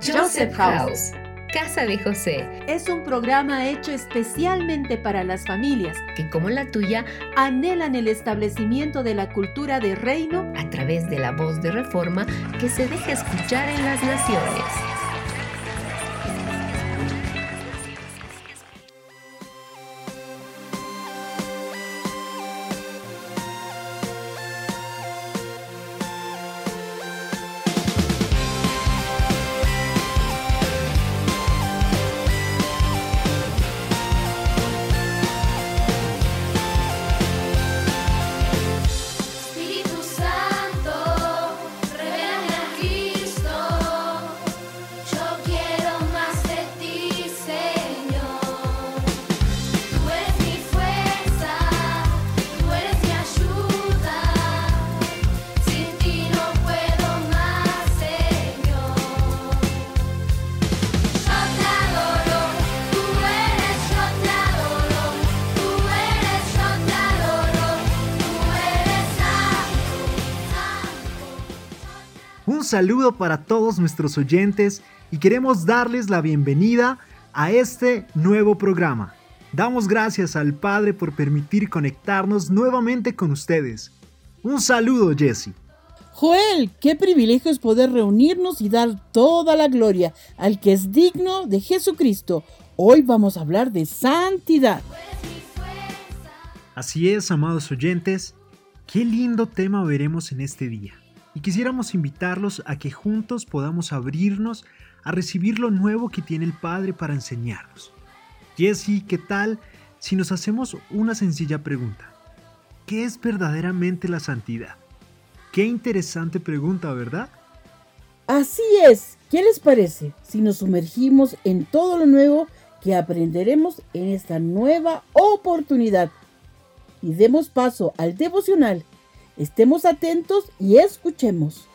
Joseph House. Casa de José. Es un programa hecho especialmente para las familias que, como la tuya, anhelan el establecimiento de la cultura de reino a través de la voz de reforma que se deja escuchar en las naciones. Saludo para todos nuestros oyentes y queremos darles la bienvenida a este nuevo programa. Damos gracias al Padre por permitir conectarnos nuevamente con ustedes. Un saludo, Jesse. Joel, qué privilegio es poder reunirnos y dar toda la gloria al que es digno de Jesucristo. Hoy vamos a hablar de santidad. Así es, amados oyentes, qué lindo tema veremos en este día y quisiéramos invitarlos a que juntos podamos abrirnos a recibir lo nuevo que tiene el Padre para enseñarnos. Jesse, ¿qué tal si nos hacemos una sencilla pregunta? ¿Qué es verdaderamente la santidad? Qué interesante pregunta, ¿verdad? Así es. ¿Qué les parece si nos sumergimos en todo lo nuevo que aprenderemos en esta nueva oportunidad? Y demos paso al devocional Estemos atentos y escuchemos.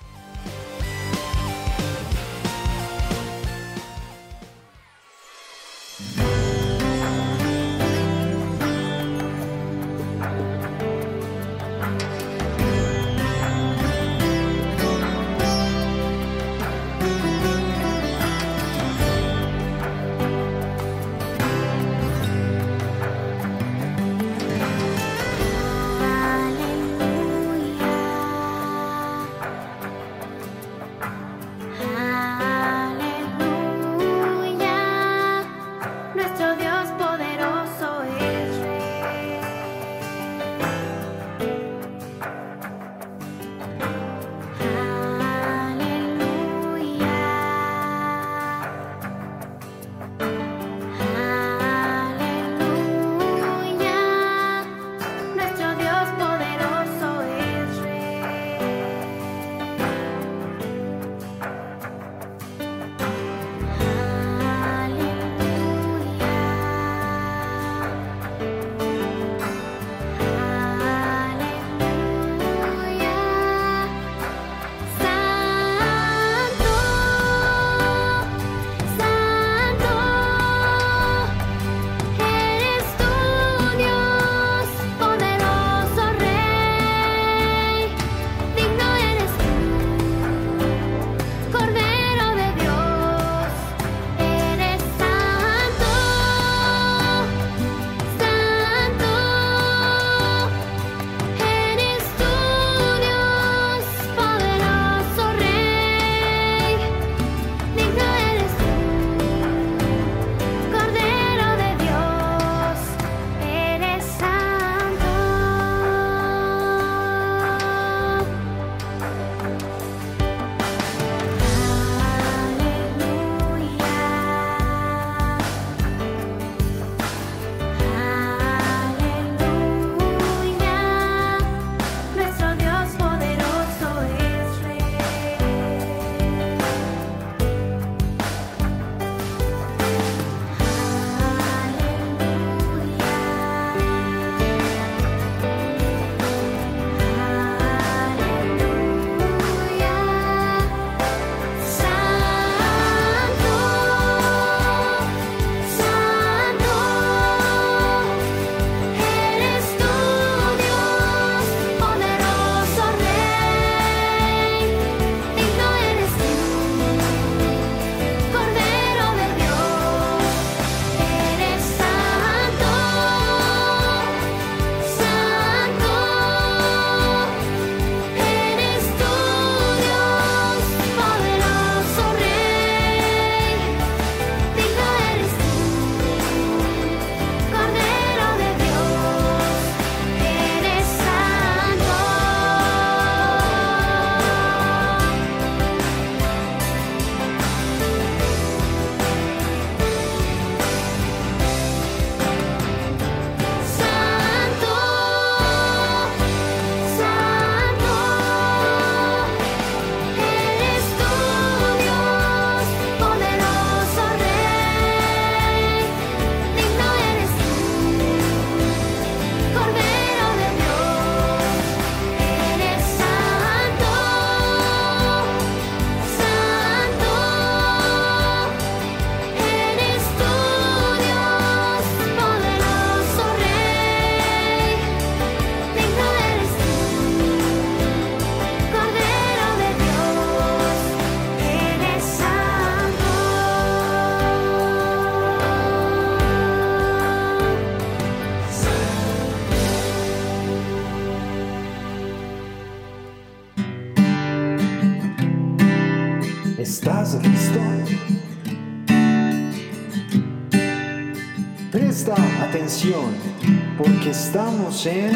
Estamos en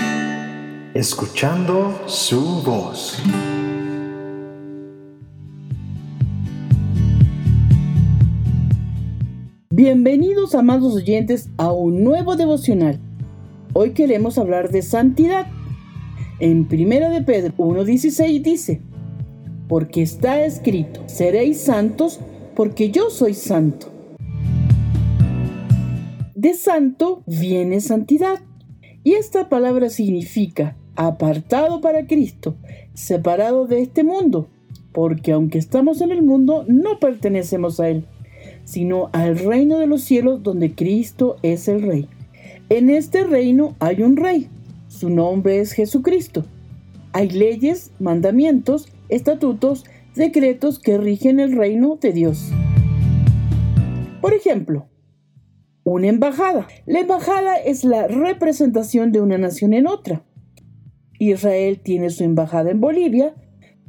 Escuchando su voz. Bienvenidos, amados oyentes, a un nuevo devocional. Hoy queremos hablar de santidad. En 1 de Pedro 1.16 dice, porque está escrito, seréis santos porque yo soy santo. De santo viene santidad. Y esta palabra significa apartado para Cristo, separado de este mundo, porque aunque estamos en el mundo, no pertenecemos a él sino al reino de los cielos donde Cristo es el rey. En este reino hay un rey, su nombre es Jesucristo. Hay leyes, mandamientos, estatutos, decretos que rigen el reino de Dios. Por ejemplo, una embajada. La embajada es la representación de una nación en otra. Israel tiene su embajada en Bolivia,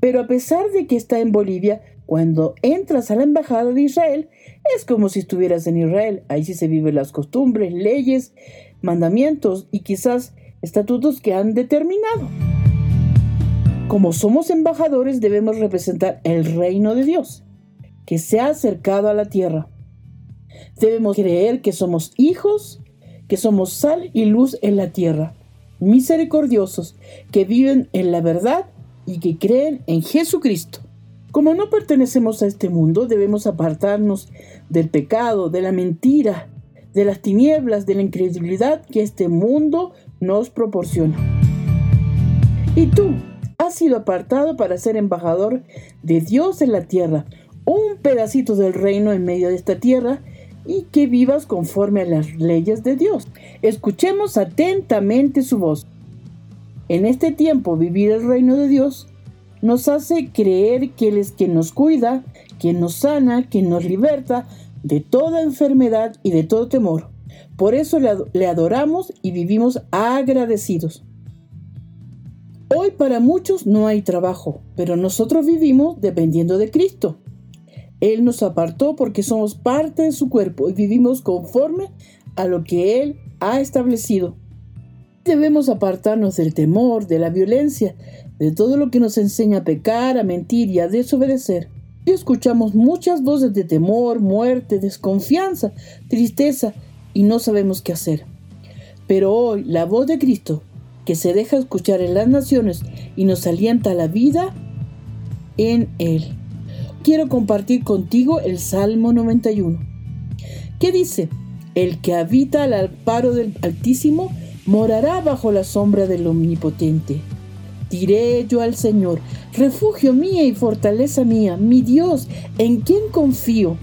pero a pesar de que está en Bolivia, cuando entras a la embajada de Israel, es como si estuvieras en Israel. Ahí sí se viven las costumbres, leyes, mandamientos y quizás estatutos que han determinado. Como somos embajadores debemos representar el reino de Dios, que se ha acercado a la tierra. Debemos creer que somos hijos, que somos sal y luz en la tierra, misericordiosos, que viven en la verdad y que creen en Jesucristo. Como no pertenecemos a este mundo, debemos apartarnos del pecado, de la mentira, de las tinieblas, de la incredulidad que este mundo nos proporciona. Y tú has sido apartado para ser embajador de Dios en la tierra, un pedacito del reino en medio de esta tierra y que vivas conforme a las leyes de Dios. Escuchemos atentamente su voz. En este tiempo vivir el reino de Dios nos hace creer que Él es quien nos cuida, quien nos sana, quien nos liberta de toda enfermedad y de todo temor. Por eso le adoramos y vivimos agradecidos. Hoy para muchos no hay trabajo, pero nosotros vivimos dependiendo de Cristo. Él nos apartó porque somos parte de su cuerpo y vivimos conforme a lo que Él ha establecido. Debemos apartarnos del temor, de la violencia, de todo lo que nos enseña a pecar, a mentir y a desobedecer. Y escuchamos muchas voces de temor, muerte, desconfianza, tristeza y no sabemos qué hacer. Pero hoy la voz de Cristo, que se deja escuchar en las naciones y nos alienta a la vida en Él. Quiero compartir contigo el Salmo 91, que dice, el que habita al amparo del Altísimo morará bajo la sombra del Omnipotente. Diré yo al Señor, refugio mía y fortaleza mía, mi Dios, en quien confío,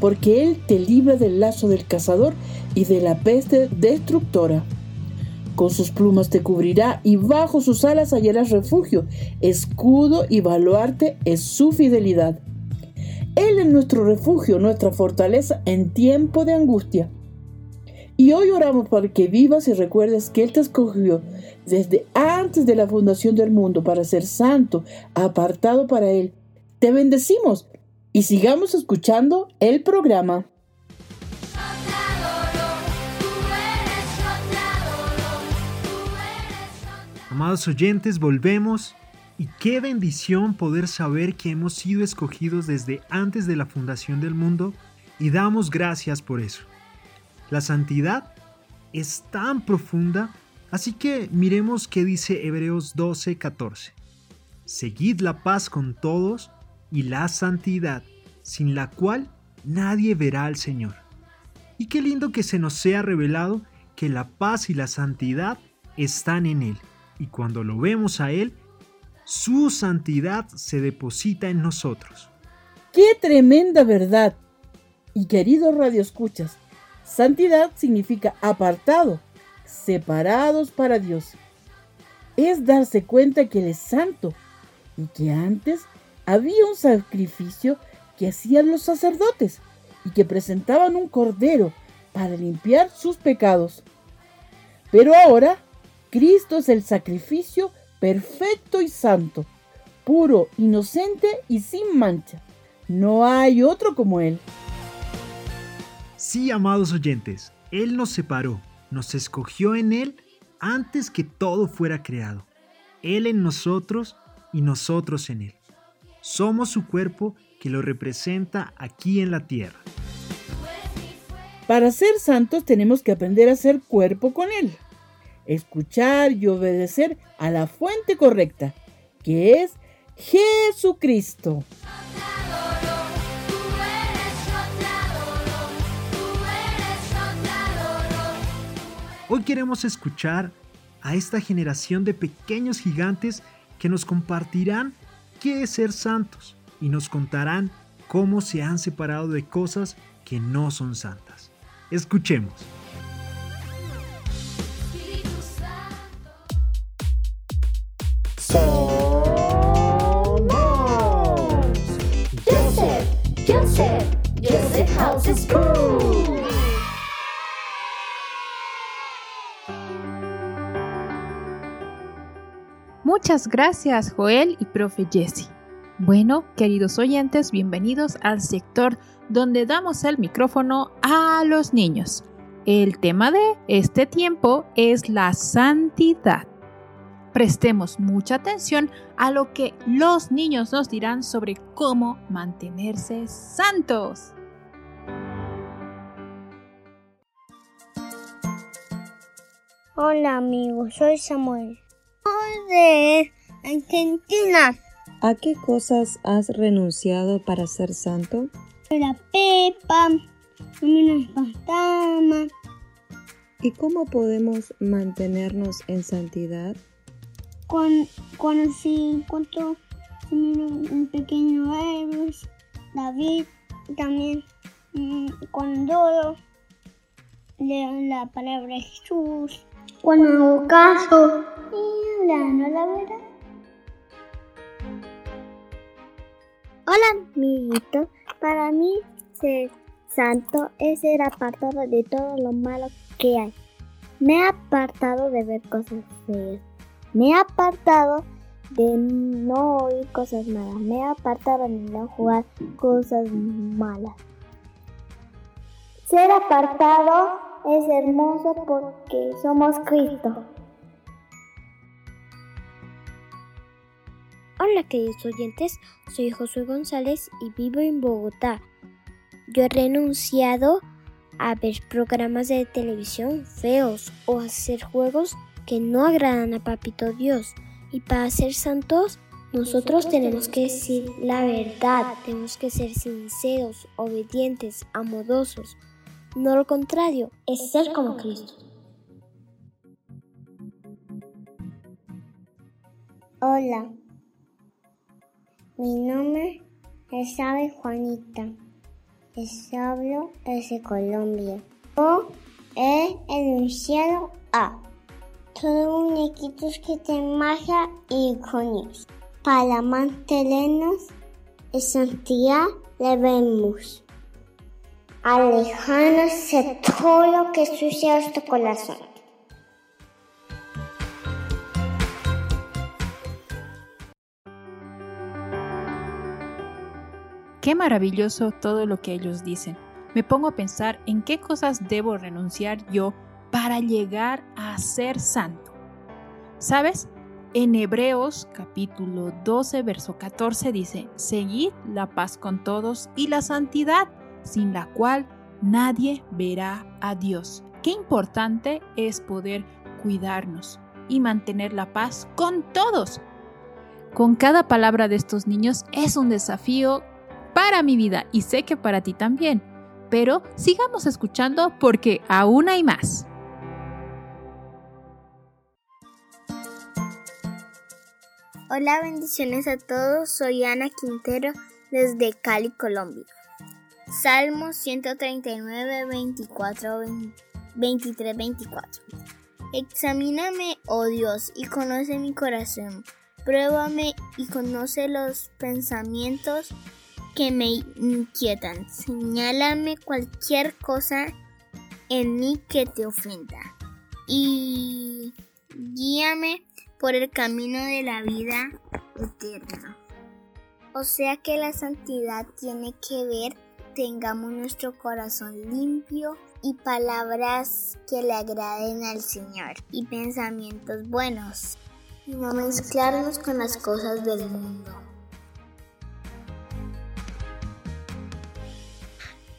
porque Él te libra del lazo del cazador y de la peste destructora. Con sus plumas te cubrirá y bajo sus alas hallarás refugio, escudo y baluarte es su fidelidad. Él es nuestro refugio, nuestra fortaleza en tiempo de angustia. Y hoy oramos para que vivas y recuerdes que Él te escogió desde antes de la fundación del mundo para ser santo, apartado para Él. Te bendecimos y sigamos escuchando el programa. Amados oyentes, volvemos y qué bendición poder saber que hemos sido escogidos desde antes de la fundación del mundo y damos gracias por eso. La santidad es tan profunda, así que miremos qué dice Hebreos 12:14. Seguid la paz con todos y la santidad, sin la cual nadie verá al Señor. Y qué lindo que se nos sea revelado que la paz y la santidad están en Él, y cuando lo vemos a Él, su santidad se deposita en nosotros. ¡Qué tremenda verdad! Y queridos radioescuchas, Santidad significa apartado, separados para Dios. Es darse cuenta que Él es santo y que antes había un sacrificio que hacían los sacerdotes y que presentaban un cordero para limpiar sus pecados. Pero ahora Cristo es el sacrificio perfecto y santo, puro, inocente y sin mancha, No hay otro como Él. Sí, amados oyentes, Él nos separó, nos escogió en Él antes que todo fuera creado. Él en nosotros y nosotros en Él. Somos su cuerpo que lo representa aquí en la tierra. Para ser santos tenemos que aprender a ser cuerpo con Él, escuchar y obedecer a la fuente correcta, que es Jesucristo. Hoy queremos escuchar a esta generación de pequeños gigantes que nos compartirán qué es ser santos y nos contarán cómo se han separado de cosas que no son santas. Escuchemos. Muchas gracias Joel y profe Jesse. Bueno, queridos oyentes, bienvenidos al sector donde damos el micrófono a los niños. El tema de este tiempo es la santidad. Prestemos mucha atención a lo que los niños nos dirán sobre cómo mantenerse santos. Hola amigos, soy Samuel. Soy de Argentina. ¿A qué cosas has renunciado para ser santo? La pepa, unos fantasmas, ¿Y cómo podemos mantenernos en santidad? con, cuando sí encuentro un pequeño Elvis, David, también mm, cuando leo la palabra Jesús, hago caso y hablando la verdad. Hola amiguito, para mí ser santo es ser apartado de todo lo malo que hay. Me he apartado de ver cosas feas. Me he apartado de no oír cosas malas. Me he apartado de no jugar cosas malas. Ser apartado es hermoso porque somos Cristo. Hola queridos oyentes, soy Josué González y vivo en Bogotá. Yo he renunciado a ver programas de televisión feos o a hacer juegos que no agradan a Papito Dios. Y para ser santos, nosotros tenemos que decir la verdad, tenemos que ser sinceros, obedientes, amorosos. No lo contrario, es ser como Cristo. Hola, mi nombre es Ave Juanita. Les hablo desde Colombia. Yo he enunciado a todos muñequitos que tienen magia y iconios. Para mantenernos en santidad debemos alejarnos de todo lo que sucia nuestro corazón. Qué maravilloso todo lo que ellos dicen. Me pongo a pensar en qué cosas debo renunciar yo para llegar a ser santo. ¿Sabes? En Hebreos capítulo 12, verso 14 dice, Seguid la paz con todos y la santidad, sin la cual nadie verá a Dios. Qué importante es poder cuidarnos y mantener la paz con todos. Con cada palabra de estos niños es un desafío para mi vida y sé que para ti también. Pero sigamos escuchando porque aún hay más. Hola, bendiciones a todos. Soy Ana Quintero desde Cali, Colombia. Salmo 139, 24, 23, 24. Examíname, oh Dios, y conoce mi corazón. Pruébame y conoce los pensamientos que me inquietan. Señálame cualquier cosa en mí que te ofenda. Y guíame por el camino de la vida eterna. O sea que la santidad tiene que ver tengamos nuestro corazón limpio y palabras que le agraden al Señor y pensamientos buenos no mezclarnos con las cosas del mundo.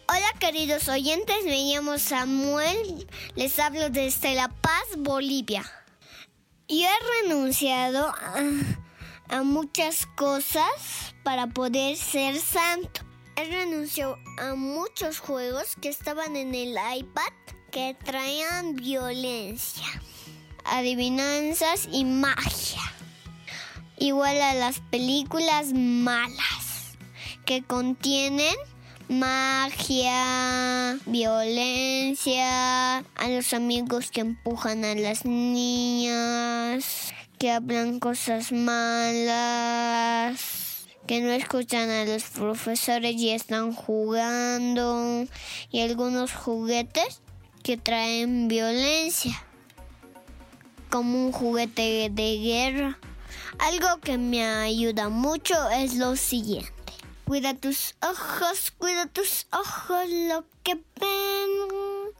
Hola queridos oyentes, me llamo Samuel, les hablo desde La Paz, Bolivia. Yo he renunciado a muchas cosas para poder ser santo. He renunciado a muchos juegos que estaban en el iPad que traían violencia, adivinanzas y magia. Igual a las películas malas que contienen magia, violencia, a los amigos que empujan a las niñas, que hablan cosas malas, que no escuchan a los profesores y están jugando, y algunos juguetes que traen violencia, como un juguete de guerra. Algo que me ayuda mucho es lo siguiente. Cuida tus ojos, cuida tus ojos, lo que ven.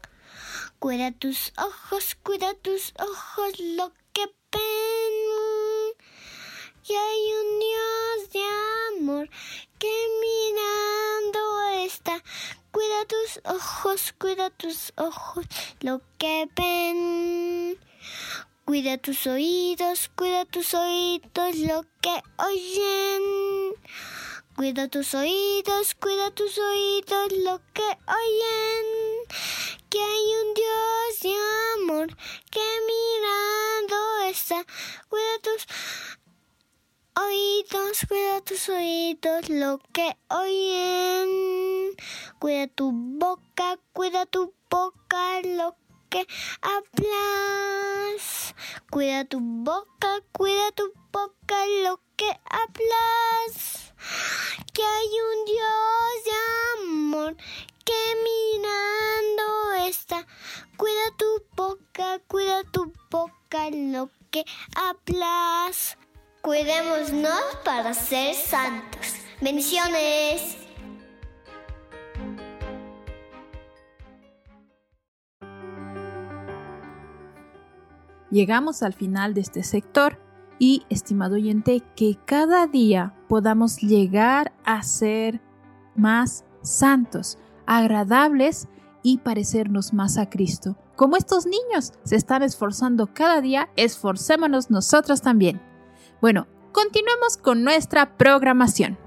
Cuida tus ojos, cuida tus ojos, lo que ven. Y hay un Dios ojos, cuida tus ojos, lo que ven. Cuida tus oídos, cuida tus oídos, lo que oyen. Cuida tus oídos, cuida tus oídos, lo que oyen. Que hay un Dios de amor que mirando está. Cuida tus oídos, cuida tus oídos, lo que oyen. Cuida tu boca, cuida tu boca, lo que hablas. Cuida tu boca, cuida tu boca, lo que hablas. Que hay un Dios de amor que mirando está. Cuida tu boca, cuida tu boca, lo que hablas. Cuidémonos para ser santos. Bendiciones. Llegamos al final de este sector y, estimado oyente, que cada día podamos llegar a ser más santos, agradables y parecernos más a Cristo. Como estos niños se están esforzando cada día, esforcémonos nosotros también. Bueno, continuemos con nuestra programación.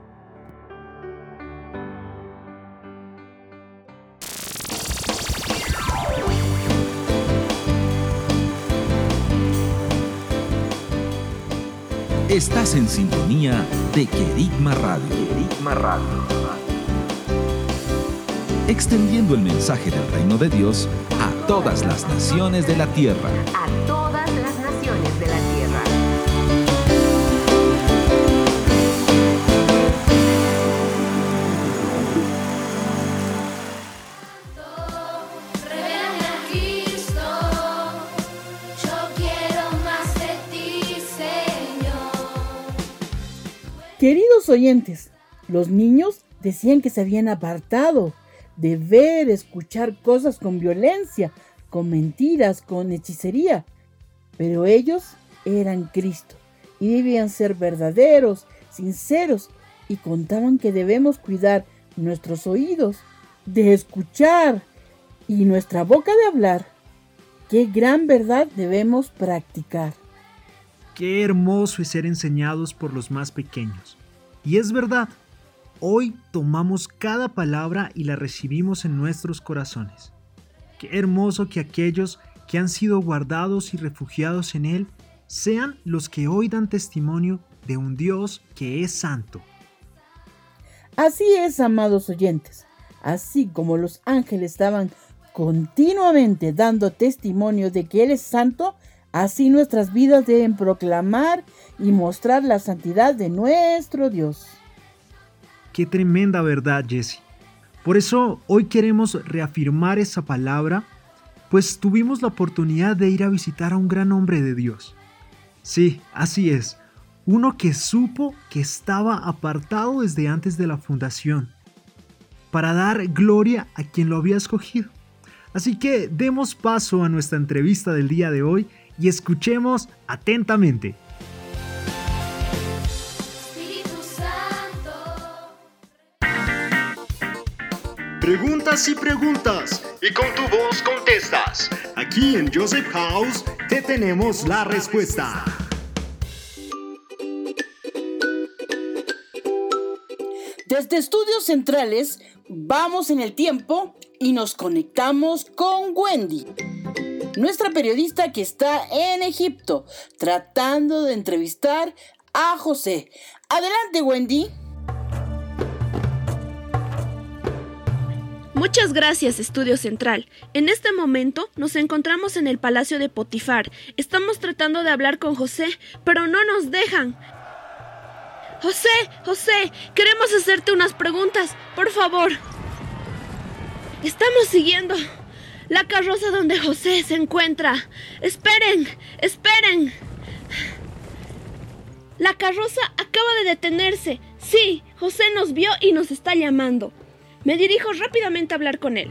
Estás en sintonía de Querigma Radio. Querigma Radio. Extendiendo el mensaje del reino de Dios a todas las naciones de la tierra. A Oyentes, los niños decían que se habían apartado de ver, escuchar cosas con violencia, con mentiras, con hechicería. Pero ellos eran Cristo y debían ser verdaderos, sinceros y contaban que debemos cuidar nuestros oídos de escuchar y nuestra boca de hablar. Qué gran verdad debemos practicar. Qué hermoso es ser enseñados por los más pequeños. Y es verdad, hoy tomamos cada palabra y la recibimos en nuestros corazones. Qué hermoso que aquellos que han sido guardados y refugiados en Él sean los que hoy dan testimonio de un Dios que es santo. Así es, amados oyentes. Así como los ángeles estaban continuamente dando testimonio de que Él es santo, así nuestras vidas deben proclamar y mostrar la santidad de nuestro Dios. Qué tremenda verdad, Jesse. Por eso hoy queremos reafirmar esa palabra, pues tuvimos la oportunidad de ir a visitar a un gran hombre de Dios. Sí, así es, uno que supo que estaba apartado desde antes de la fundación, para dar gloria a quien lo había escogido. Así que demos paso a nuestra entrevista del día de hoy y escuchemos atentamente. Espíritu Santo. Preguntas y preguntas y con tu voz contestas. Aquí en Joseph House te tenemos la respuesta. Desde Estudios Centrales vamos en el tiempo y nos conectamos con Wendy, nuestra periodista que está en Egipto tratando de entrevistar a José. Adelante Wendy. Muchas gracias, Estudio Central. En este momento nos encontramos en el Palacio de Potifar. Estamos tratando de hablar con José, pero no nos dejan. José, José, queremos hacerte unas preguntas, por favor. Estamos siguiendo la carroza donde José se encuentra. Esperen, esperen. La carroza acaba de detenerse. Sí, José nos vio y nos está llamando. Me dirijo rápidamente a hablar con él.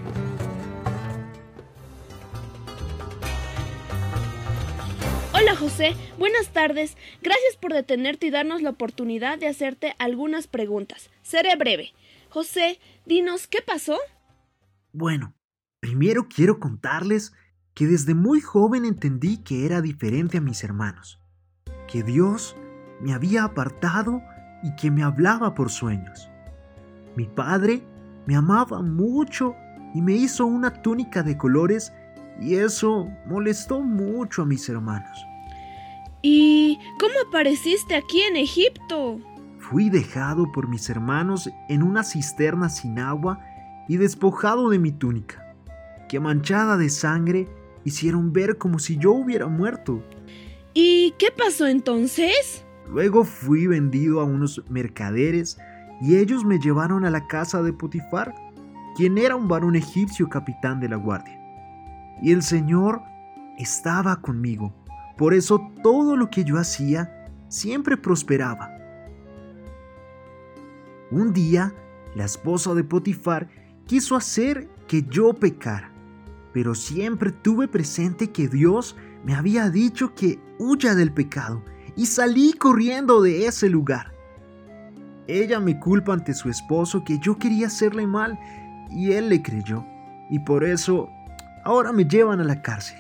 Hola José, buenas tardes. Gracias por detenerte y darnos la oportunidad de hacerte algunas preguntas. Seré breve. José, dinos, ¿qué pasó? Bueno, primero quiero contarles que desde muy joven entendí que era diferente a mis hermanos, que Dios me había apartado y que me hablaba por sueños. Mi padre me amaba mucho y me hizo una túnica de colores y eso molestó mucho a mis hermanos. ¿Y cómo apareciste aquí en Egipto? Fui dejado por mis hermanos en una cisterna sin agua y despojado de mi túnica, que manchada de sangre hicieron ver como si yo hubiera muerto. ¿Y qué pasó entonces? Luego fui vendido a unos mercaderes y ellos me llevaron a la casa de Potifar, quien era un varón egipcio capitán de la guardia. Y el Señor estaba conmigo, por eso todo lo que yo hacía siempre prosperaba. Un día, la esposa de Potifar quiso hacer que yo pecara, pero siempre tuve presente que Dios me había dicho que huya del pecado y salí corriendo de ese lugar. Ella me culpa ante su esposo que yo quería hacerle mal y él le creyó. Y por eso ahora me llevan a la cárcel.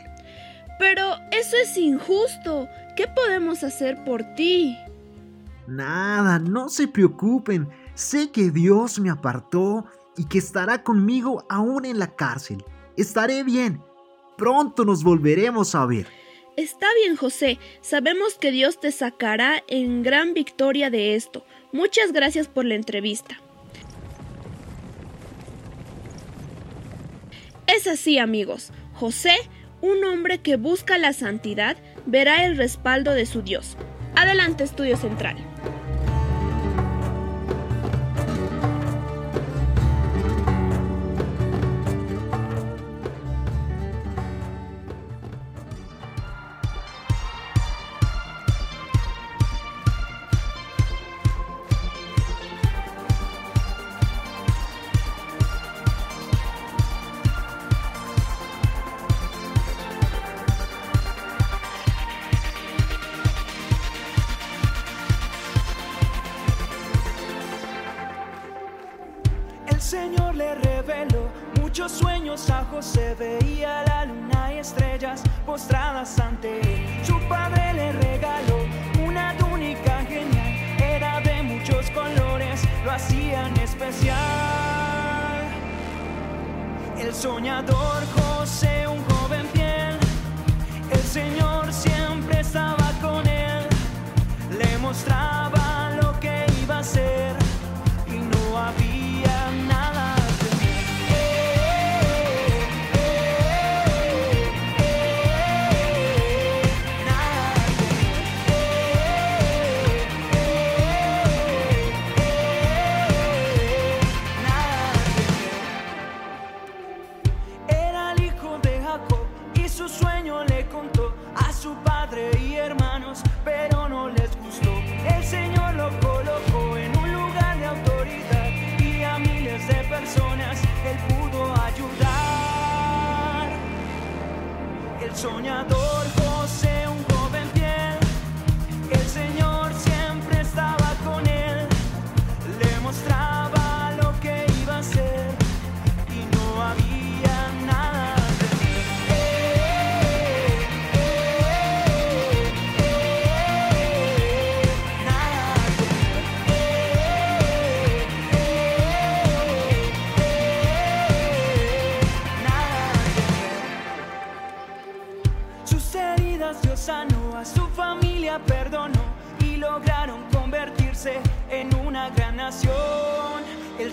Pero eso es injusto. ¿Qué podemos hacer por ti? Nada, no se preocupen. Sé que Dios me apartó y que estará conmigo aún en la cárcel. Estaré bien. Pronto nos volveremos a ver. Está bien, José. Sabemos que Dios te sacará en gran victoria de esto. Muchas gracias por la entrevista. Es así, amigos. José, un hombre que busca la santidad, verá el respaldo de su Dios. Adelante, Estudio Central. Señor le reveló muchos sueños a José, veía la luna y estrellas postradas ante él. Su padre le regaló una túnica genial, era de muchos colores, lo hacían especial. El soñador José, un joven fiel, el Señor siempre estaba con él, le mostraba lo que iba a hacer soñador.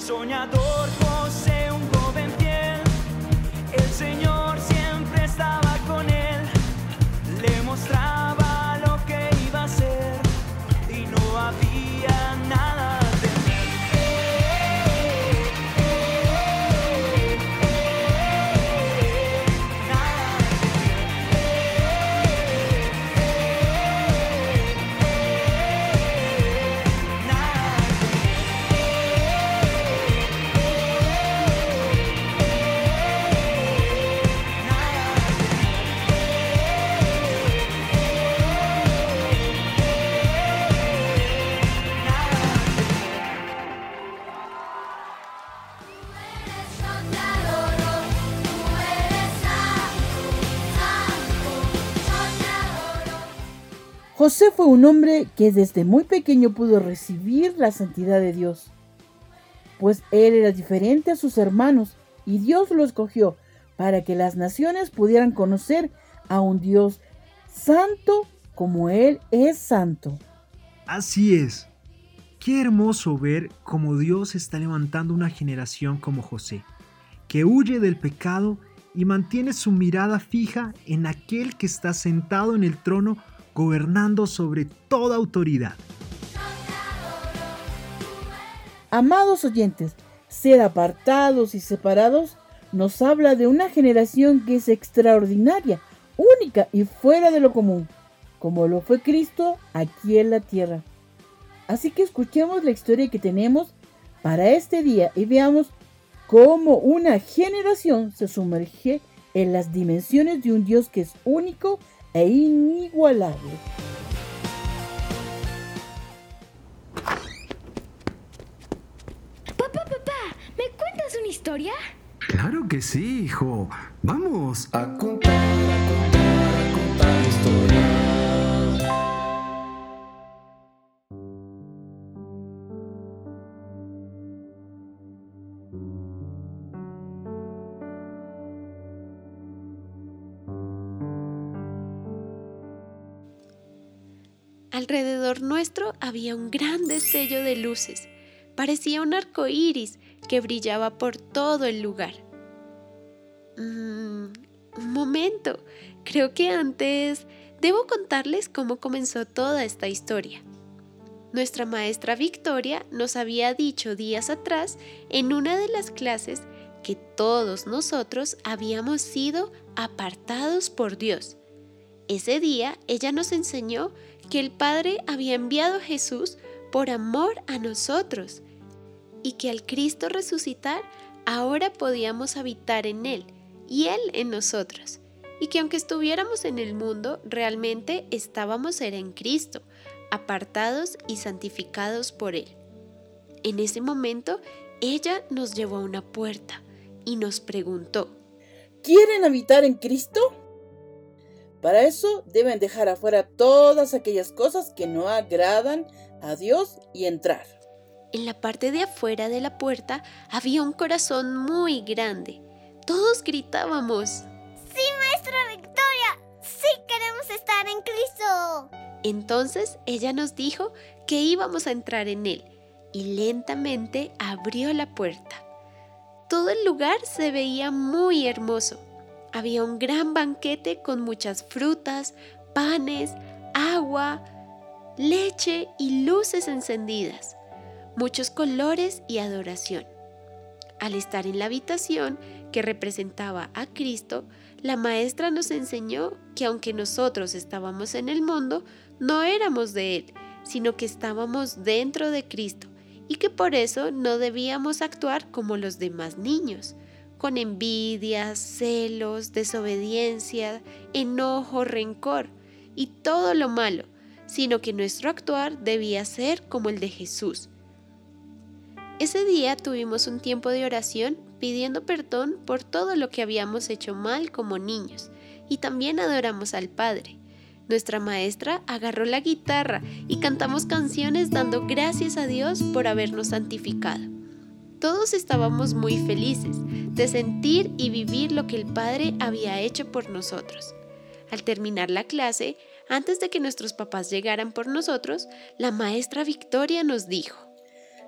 El José fue un hombre que desde muy pequeño pudo recibir la santidad de Dios, pues él era diferente a sus hermanos y Dios lo escogió para que las naciones pudieran conocer a un Dios santo como Él es santo. Así es. Qué hermoso ver cómo Dios está levantando una generación como José, que huye del pecado y mantiene su mirada fija en aquel que está sentado en el trono gobernando sobre toda autoridad. Amados oyentes, ser apartados y separados nos habla de una generación que es extraordinaria, única y fuera de lo común, como lo fue Cristo aquí en la tierra. Así que escuchemos la historia que tenemos para este día y veamos cómo una generación se sumerge en las dimensiones de un Dios que es único e inigualable. Papá, papá, ¿me cuentas una historia? Claro que sí, hijo. Vamos a contar, a contar, a contar Nuestro había un gran destello de luces. Parecía un arco iris que brillaba por todo el lugar. Mm, un momento, creo que antes debo contarles cómo comenzó toda esta historia. Nuestra maestra Victoria nos había dicho días atrás en una de las clases que todos nosotros habíamos sido apartados por Dios. Ese día ella nos enseñó que el Padre había enviado a Jesús por amor a nosotros y que al Cristo resucitar ahora podíamos habitar en Él y Él en nosotros, y que aunque estuviéramos en el mundo, realmente estábamos en Cristo, apartados y santificados por Él. En ese momento, ella nos llevó a una puerta y nos preguntó, ¿Quieren habitar en Cristo? Para eso deben dejar afuera todas aquellas cosas que no agradan a Dios y entrar. En la parte de afuera de la puerta había un corazón muy grande. Todos gritábamos. Sí, maestra Victoria. Sí queremos estar en Cristo. Entonces ella nos dijo que íbamos a entrar en él y lentamente abrió la puerta. Todo el lugar se veía muy hermoso. Había un gran banquete con muchas frutas, panes, agua, leche y luces encendidas, muchos colores y adoración. Al estar en la habitación que representaba a Cristo, la maestra nos enseñó que aunque nosotros estábamos en el mundo, no éramos de Él, sino que estábamos dentro de Cristo y que por eso no debíamos actuar como los demás niños, con envidia, celos, desobediencia, enojo, rencor y todo lo malo, sino que nuestro actuar debía ser como el de Jesús. Ese día tuvimos un tiempo de oración pidiendo perdón por todo lo que habíamos hecho mal como niños y también adoramos al Padre. Nuestra maestra agarró la guitarra y cantamos canciones dando gracias a Dios por habernos santificado. Todos estábamos muy felices de sentir y vivir lo que el Padre había hecho por nosotros. Al terminar la clase, antes de que nuestros papás llegaran por nosotros, la maestra Victoria nos dijo,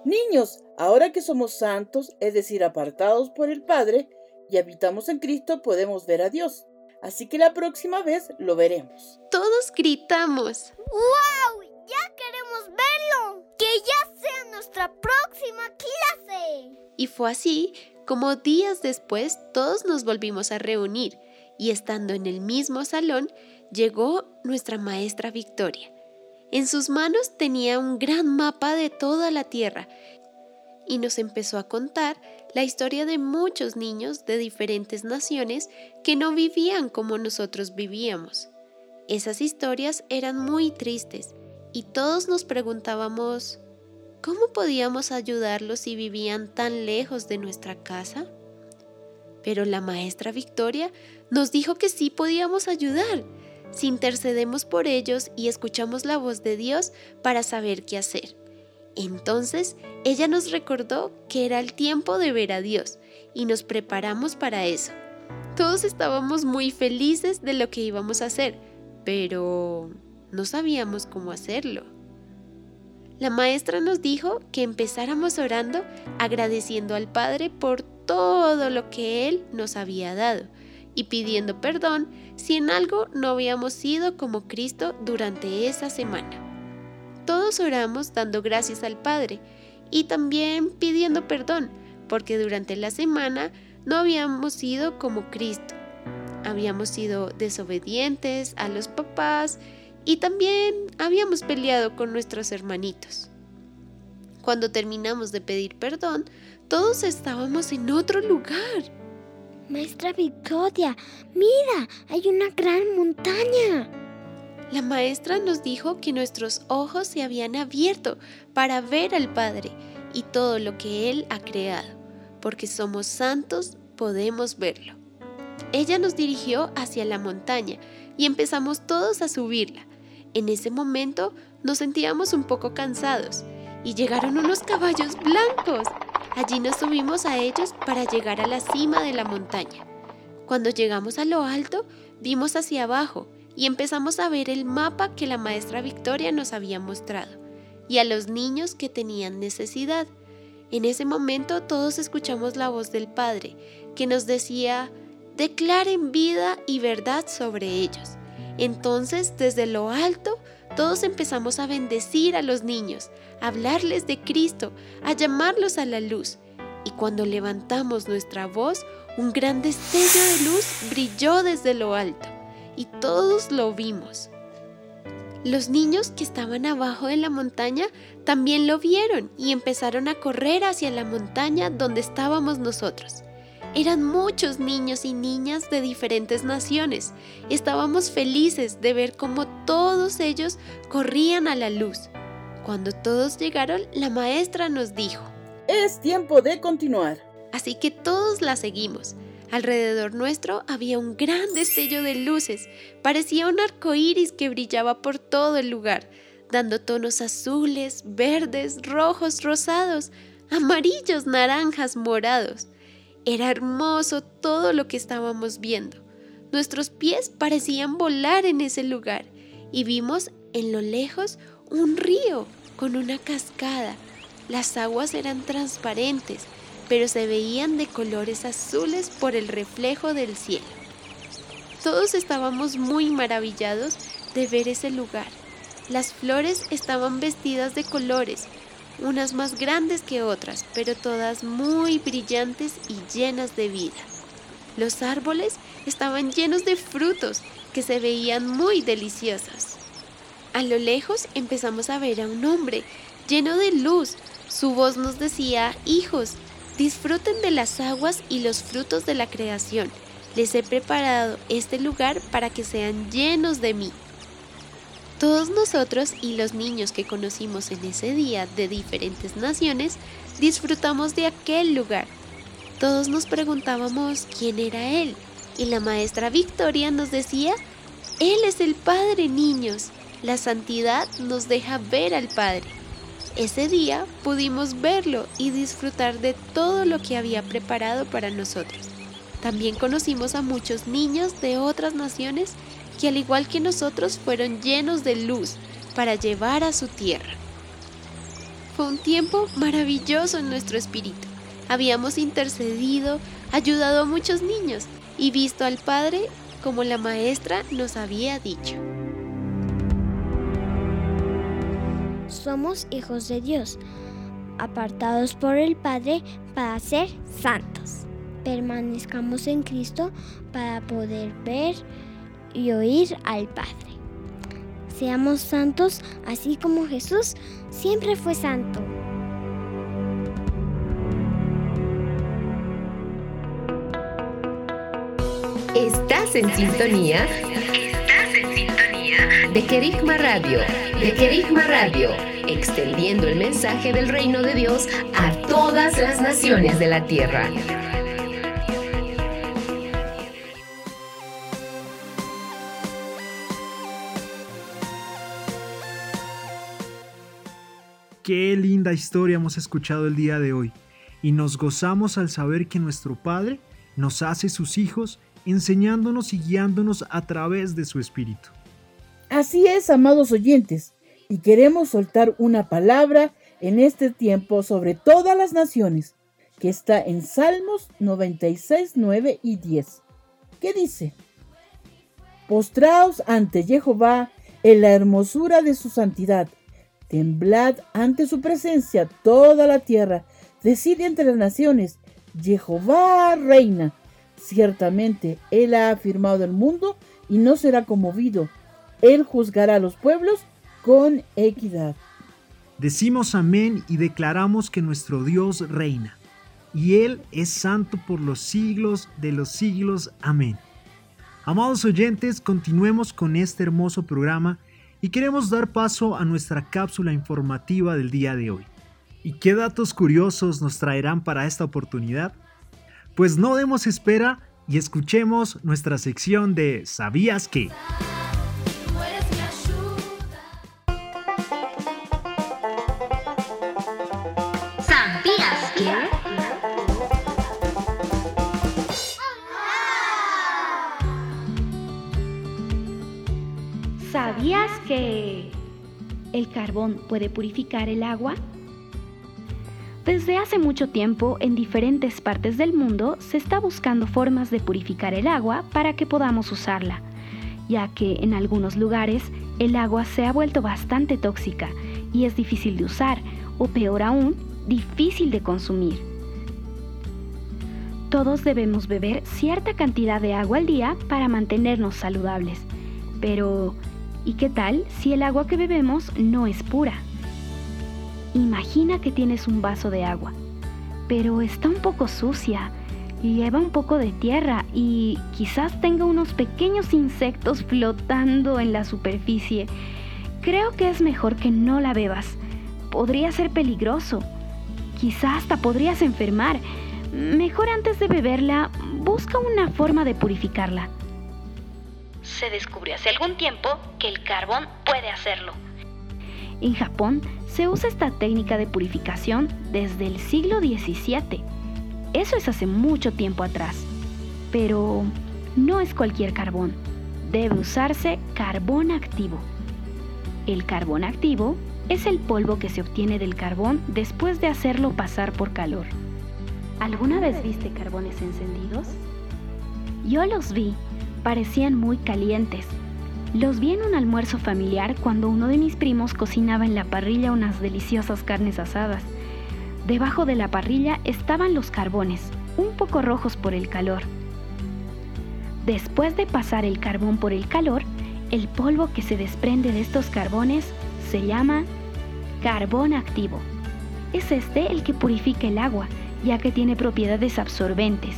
Niños, ahora que somos santos, es decir, apartados por el Padre, y habitamos en Cristo, podemos ver a Dios. Así que la próxima vez lo veremos. Todos gritamos. ¡Wow! ¡Ya queremos verlo! ¡Que ya sea nuestra próxima clase! Y fue así como días después todos nos volvimos a reunir y estando en el mismo salón llegó nuestra maestra Victoria. En sus manos tenía un gran mapa de toda la tierra y nos empezó a contar la historia de muchos niños de diferentes naciones que no vivían como nosotros vivíamos. Esas historias eran muy tristes y todos nos preguntábamos, ¿cómo podíamos ayudarlos si vivían tan lejos de nuestra casa? Pero la maestra Victoria nos dijo que sí podíamos ayudar, si intercedemos por ellos y escuchamos la voz de Dios para saber qué hacer. Entonces ella nos recordó que era el tiempo de ver a Dios y nos preparamos para eso. Todos estábamos muy felices de lo que íbamos a hacer, pero no sabíamos cómo hacerlo. La maestra nos dijo que empezáramos orando agradeciendo al Padre por todo lo que Él nos había dado y pidiendo perdón si en algo no habíamos sido como Cristo durante esa semana. Todos oramos dando gracias al Padre y también pidiendo perdón, porque durante la semana no habíamos sido como Cristo. Habíamos sido desobedientes a los papás y también habíamos peleado con nuestros hermanitos. Cuando terminamos de pedir perdón, todos estábamos en otro lugar. Maestra Victoria, mira, hay una gran montaña. La maestra nos dijo que nuestros ojos se habían abierto para ver al Padre y todo lo que Él ha creado, porque somos santos, podemos verlo. Ella nos dirigió hacia la montaña y empezamos todos a subirla. En ese momento nos sentíamos un poco cansados y llegaron unos caballos blancos. Allí nos subimos a ellos para llegar a la cima de la montaña. Cuando llegamos a lo alto, vimos hacia abajo y empezamos a ver el mapa que la maestra Victoria nos había mostrado y a los niños que tenían necesidad. En ese momento todos escuchamos la voz del Padre que nos decía, declaren vida y verdad sobre ellos. Entonces, desde lo alto, todos empezamos a bendecir a los niños, a hablarles de Cristo, a llamarlos a la luz. Y cuando levantamos nuestra voz, un gran destello de luz brilló desde lo alto y todos lo vimos. Los niños que estaban abajo de la montaña también lo vieron y empezaron a correr hacia la montaña donde estábamos nosotros. Eran muchos niños y niñas de diferentes naciones. Estábamos felices de ver cómo todos ellos corrían a la luz. Cuando todos llegaron, la maestra nos dijo, Es tiempo de continuar. Así que todos la seguimos. Alrededor nuestro había un gran destello de luces. Parecía un arco iris que brillaba por todo el lugar, dando tonos azules, verdes, rojos, rosados, amarillos, naranjas, morados. Era hermoso todo lo que estábamos viendo. Nuestros pies parecían volar en ese lugar y vimos en lo lejos un río con una cascada. Las aguas eran transparentes pero se veían de colores azules por el reflejo del cielo. Todos estábamos muy maravillados de ver ese lugar. Las flores estaban vestidas de colores, unas más grandes que otras, pero todas muy brillantes y llenas de vida. Los árboles estaban llenos de frutos que se veían muy deliciosos. A lo lejos empezamos a ver a un hombre lleno de luz. Su voz nos decía, hijos, Disfruten de las aguas y los frutos de la creación. Les he preparado este lugar para que sean llenos de mí. Todos nosotros y los niños que conocimos en ese día de diferentes naciones disfrutamos de aquel lugar. Todos nos preguntábamos quién era Él y la maestra Victoria nos decía, Él es el Padre niños. La santidad nos deja ver al Padre. Ese día pudimos verlo y disfrutar de todo lo que había preparado para nosotros. También conocimos a muchos niños de otras naciones que al igual que nosotros fueron llenos de luz para llevar a su tierra. Fue un tiempo maravilloso en nuestro espíritu. Habíamos intercedido, ayudado a muchos niños y visto al Padre como la maestra nos había dicho. Somos hijos de Dios, apartados por el Padre para ser santos. Permanezcamos en Cristo para poder ver y oír al Padre. Seamos santos así como Jesús siempre fue santo. Estás en sintonía. Estás en sintonía. De Querigma Radio. De Querigma Radio. Extendiendo el mensaje del reino de Dios a todas las naciones de la tierra. Qué linda historia hemos escuchado el día de hoy y nos gozamos al saber que nuestro Padre nos hace sus hijos enseñándonos y guiándonos a través de su Espíritu. Así es, amados oyentes, y queremos soltar una palabra en este tiempo sobre todas las naciones, que está en Salmos 96, 9 y 10. ¿Qué dice? Postraos ante Jehová en la hermosura de su santidad Temblad ante su presencia toda la tierra. Decide entre las naciones, Jehová reina. Ciertamente, Él ha afirmado el mundo y no será conmovido. Él juzgará a los pueblos con equidad. Decimos amén y declaramos que nuestro Dios reina, y Él es santo por los siglos de los siglos. Amén. Amados oyentes, continuemos con este hermoso programa y queremos dar paso a nuestra cápsula informativa del día de hoy. ¿Y qué datos curiosos nos traerán para esta oportunidad? Pues no demos espera y escuchemos nuestra sección de ¿Sabías qué? ¿Sabías que el carbón puede purificar el agua? Desde hace mucho tiempo, en diferentes partes del mundo, se está buscando formas de purificar el agua para que podamos usarla, ya que en algunos lugares el agua se ha vuelto bastante tóxica y es difícil de usar, o peor aún, difícil de consumir. Todos debemos beber cierta cantidad de agua al día para mantenernos saludables, pero ¿Y qué tal si el agua que bebemos no es pura? Imagina que tienes un vaso de agua, pero está un poco sucia, lleva un poco de tierra y quizás tenga unos pequeños insectos flotando en la superficie. Creo que es mejor que no la bebas. Podría ser peligroso. Quizás hasta podrías enfermar. Mejor antes de beberla, busca una forma de purificarla se descubrió hace algún tiempo que el carbón puede hacerlo. En Japón se usa esta técnica de purificación desde el siglo XVII. Eso es hace mucho tiempo atrás. Pero no es cualquier carbón. Debe usarse carbón activo. El carbón activo es el polvo que se obtiene del carbón después de hacerlo pasar por calor. ¿Alguna vez viste carbones encendidos? Yo los vi parecían muy calientes. Los vi en un almuerzo familiar cuando uno de mis primos cocinaba en la parrilla unas deliciosas carnes asadas. Debajo de la parrilla estaban los carbones, un poco rojos por el calor. Después de pasar el carbón por el calor, el polvo que se desprende de estos carbones se llama carbón activo. Es este el que purifica el agua, ya que tiene propiedades absorbentes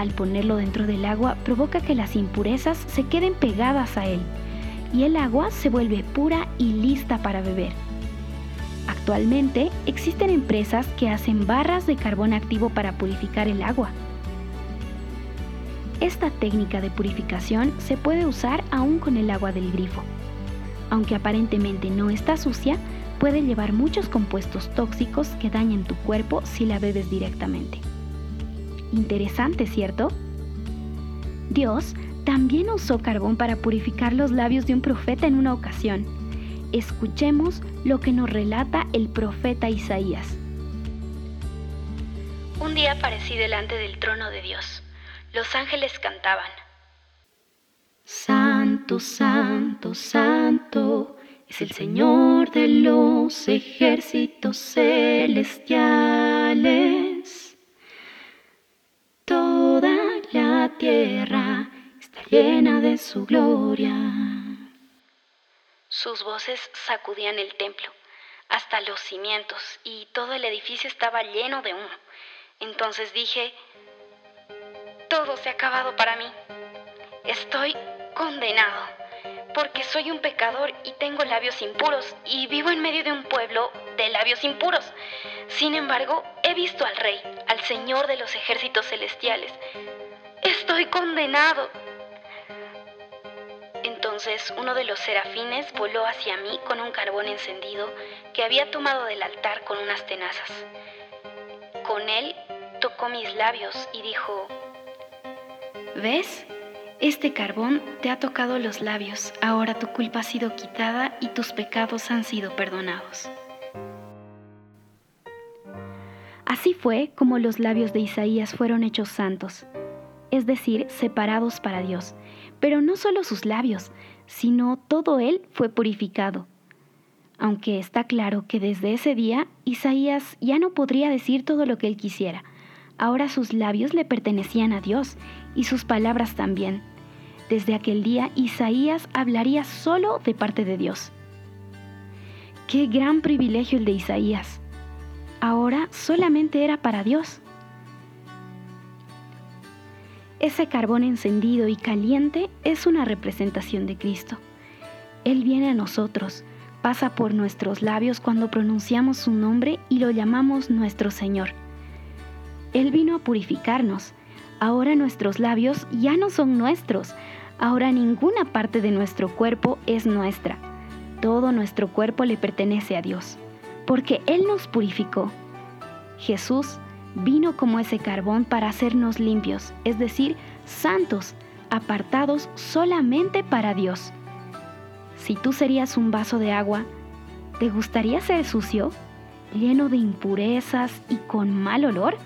al ponerlo dentro del agua provoca que las impurezas se queden pegadas a él y el agua se vuelve pura y lista para beber. Actualmente existen empresas que hacen barras de carbón activo para purificar el agua. Esta técnica de purificación se puede usar aún con el agua del grifo. Aunque aparentemente no está sucia, puede llevar muchos compuestos tóxicos que dañan tu cuerpo si la bebes directamente. Interesante, ¿cierto? Dios también usó carbón para purificar los labios de un profeta en una ocasión. Escuchemos lo que nos relata el profeta Isaías. Un día aparecí delante del trono de Dios. Los ángeles cantaban. Santo, santo, santo es el Señor de los ejércitos celestiales. La tierra está llena de su gloria. Sus voces sacudían el templo hasta los cimientos y todo el edificio estaba lleno de humo. Entonces dije, todo se ha acabado para mí. Estoy condenado, porque soy un pecador y tengo labios impuros y vivo en medio de un pueblo de labios impuros. Sin embargo, he visto al Rey, al Señor de los ejércitos celestiales. Estoy condenado. Entonces uno de los serafines voló hacia mí con un carbón encendido que había tomado del altar con unas tenazas. Con él tocó mis labios y dijo, ¿ves? Este carbón te ha tocado los labios, ahora tu culpa ha sido quitada y tus pecados han sido perdonados. Así fue como los labios de Isaías fueron hechos santos, es decir, separados para Dios. Pero no solo sus labios, sino todo él fue purificado. Aunque está claro que desde ese día Isaías ya no podría decir todo lo que él quisiera. Ahora sus labios le pertenecían a Dios y sus palabras también. Desde aquel día Isaías hablaría solo de parte de Dios. Qué gran privilegio el de Isaías. Ahora solamente era para Dios. Ese carbón encendido y caliente es una representación de Cristo. Él viene a nosotros, pasa por nuestros labios cuando pronunciamos su nombre y lo llamamos nuestro Señor. Él vino a purificarnos. Ahora nuestros labios ya no son nuestros. Ahora ninguna parte de nuestro cuerpo es nuestra. Todo nuestro cuerpo le pertenece a Dios, porque Él nos purificó. Jesús vino como ese carbón para hacernos limpios, es decir, santos, apartados solamente para Dios. Si tú serías un vaso de agua, ¿te gustaría ser sucio, lleno de impurezas y con mal olor?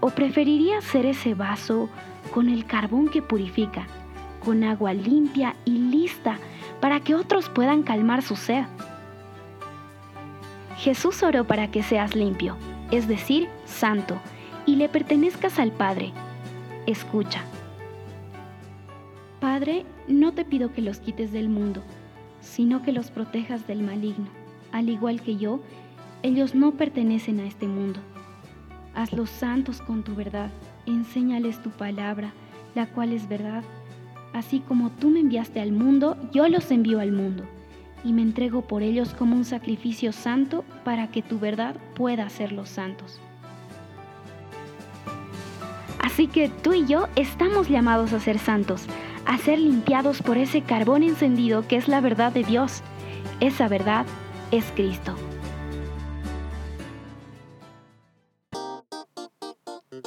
¿O preferirías ser ese vaso con el carbón que purifica, con agua limpia y lista para que otros puedan calmar su sed? Jesús oró para que seas limpio, es decir, santo, y le pertenezcas al Padre. Escucha. Padre, no te pido que los quites del mundo, sino que los protejas del maligno. Al igual que yo, ellos no pertenecen a este mundo. Hazlos santos con tu verdad, enséñales tu palabra, la cual es verdad. Así como tú me enviaste al mundo, yo los envío al mundo y me entrego por ellos como un sacrificio santo para que tu verdad pueda hacerlos santos. Así que tú y yo estamos llamados a ser santos, a ser limpiados por ese carbón encendido que es la verdad de Dios. Esa verdad es Cristo.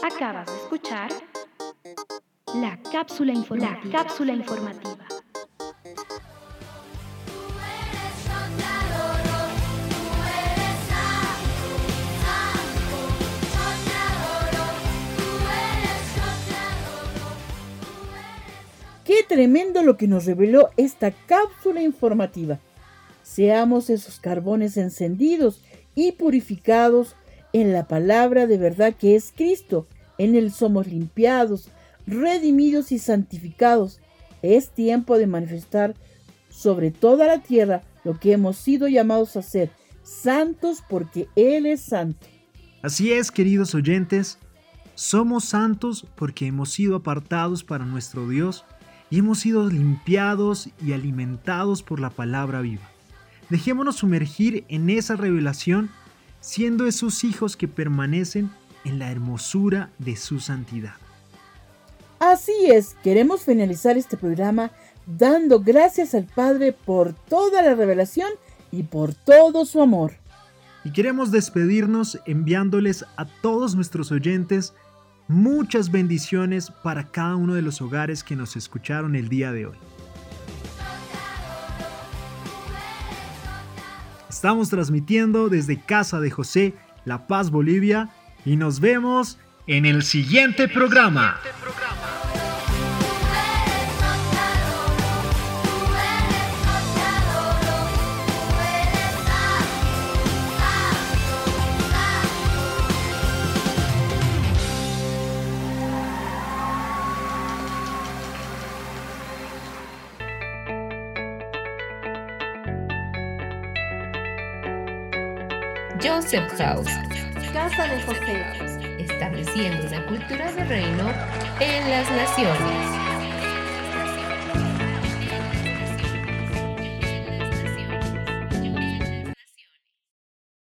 Acabas de escuchar la cápsula informativa. La cápsula informativa. Qué tremendo lo que nos reveló esta cápsula informativa. Seamos esos carbones encendidos y purificados en la palabra de verdad que es Cristo. En Él somos limpiados, redimidos y santificados. Es tiempo de manifestar sobre toda la tierra lo que hemos sido llamados a ser, santos porque Él es santo. Así es, queridos oyentes, somos santos porque hemos sido apartados para nuestro Dios y hemos sido limpiados y alimentados por la palabra viva. Dejémonos sumergir en esa revelación, siendo esos hijos que permanecen en la hermosura de su santidad. Así es, queremos finalizar este programa dando gracias al Padre por toda la revelación y por todo su amor. Y queremos despedirnos enviándoles a todos nuestros oyentes muchas bendiciones para cada uno de los hogares que nos escucharon el día de hoy. Estamos transmitiendo desde Casa de José, La Paz, Bolivia, y nos vemos en el siguiente programa. House, Casa de José. estableciendo una cultura de reino en las naciones.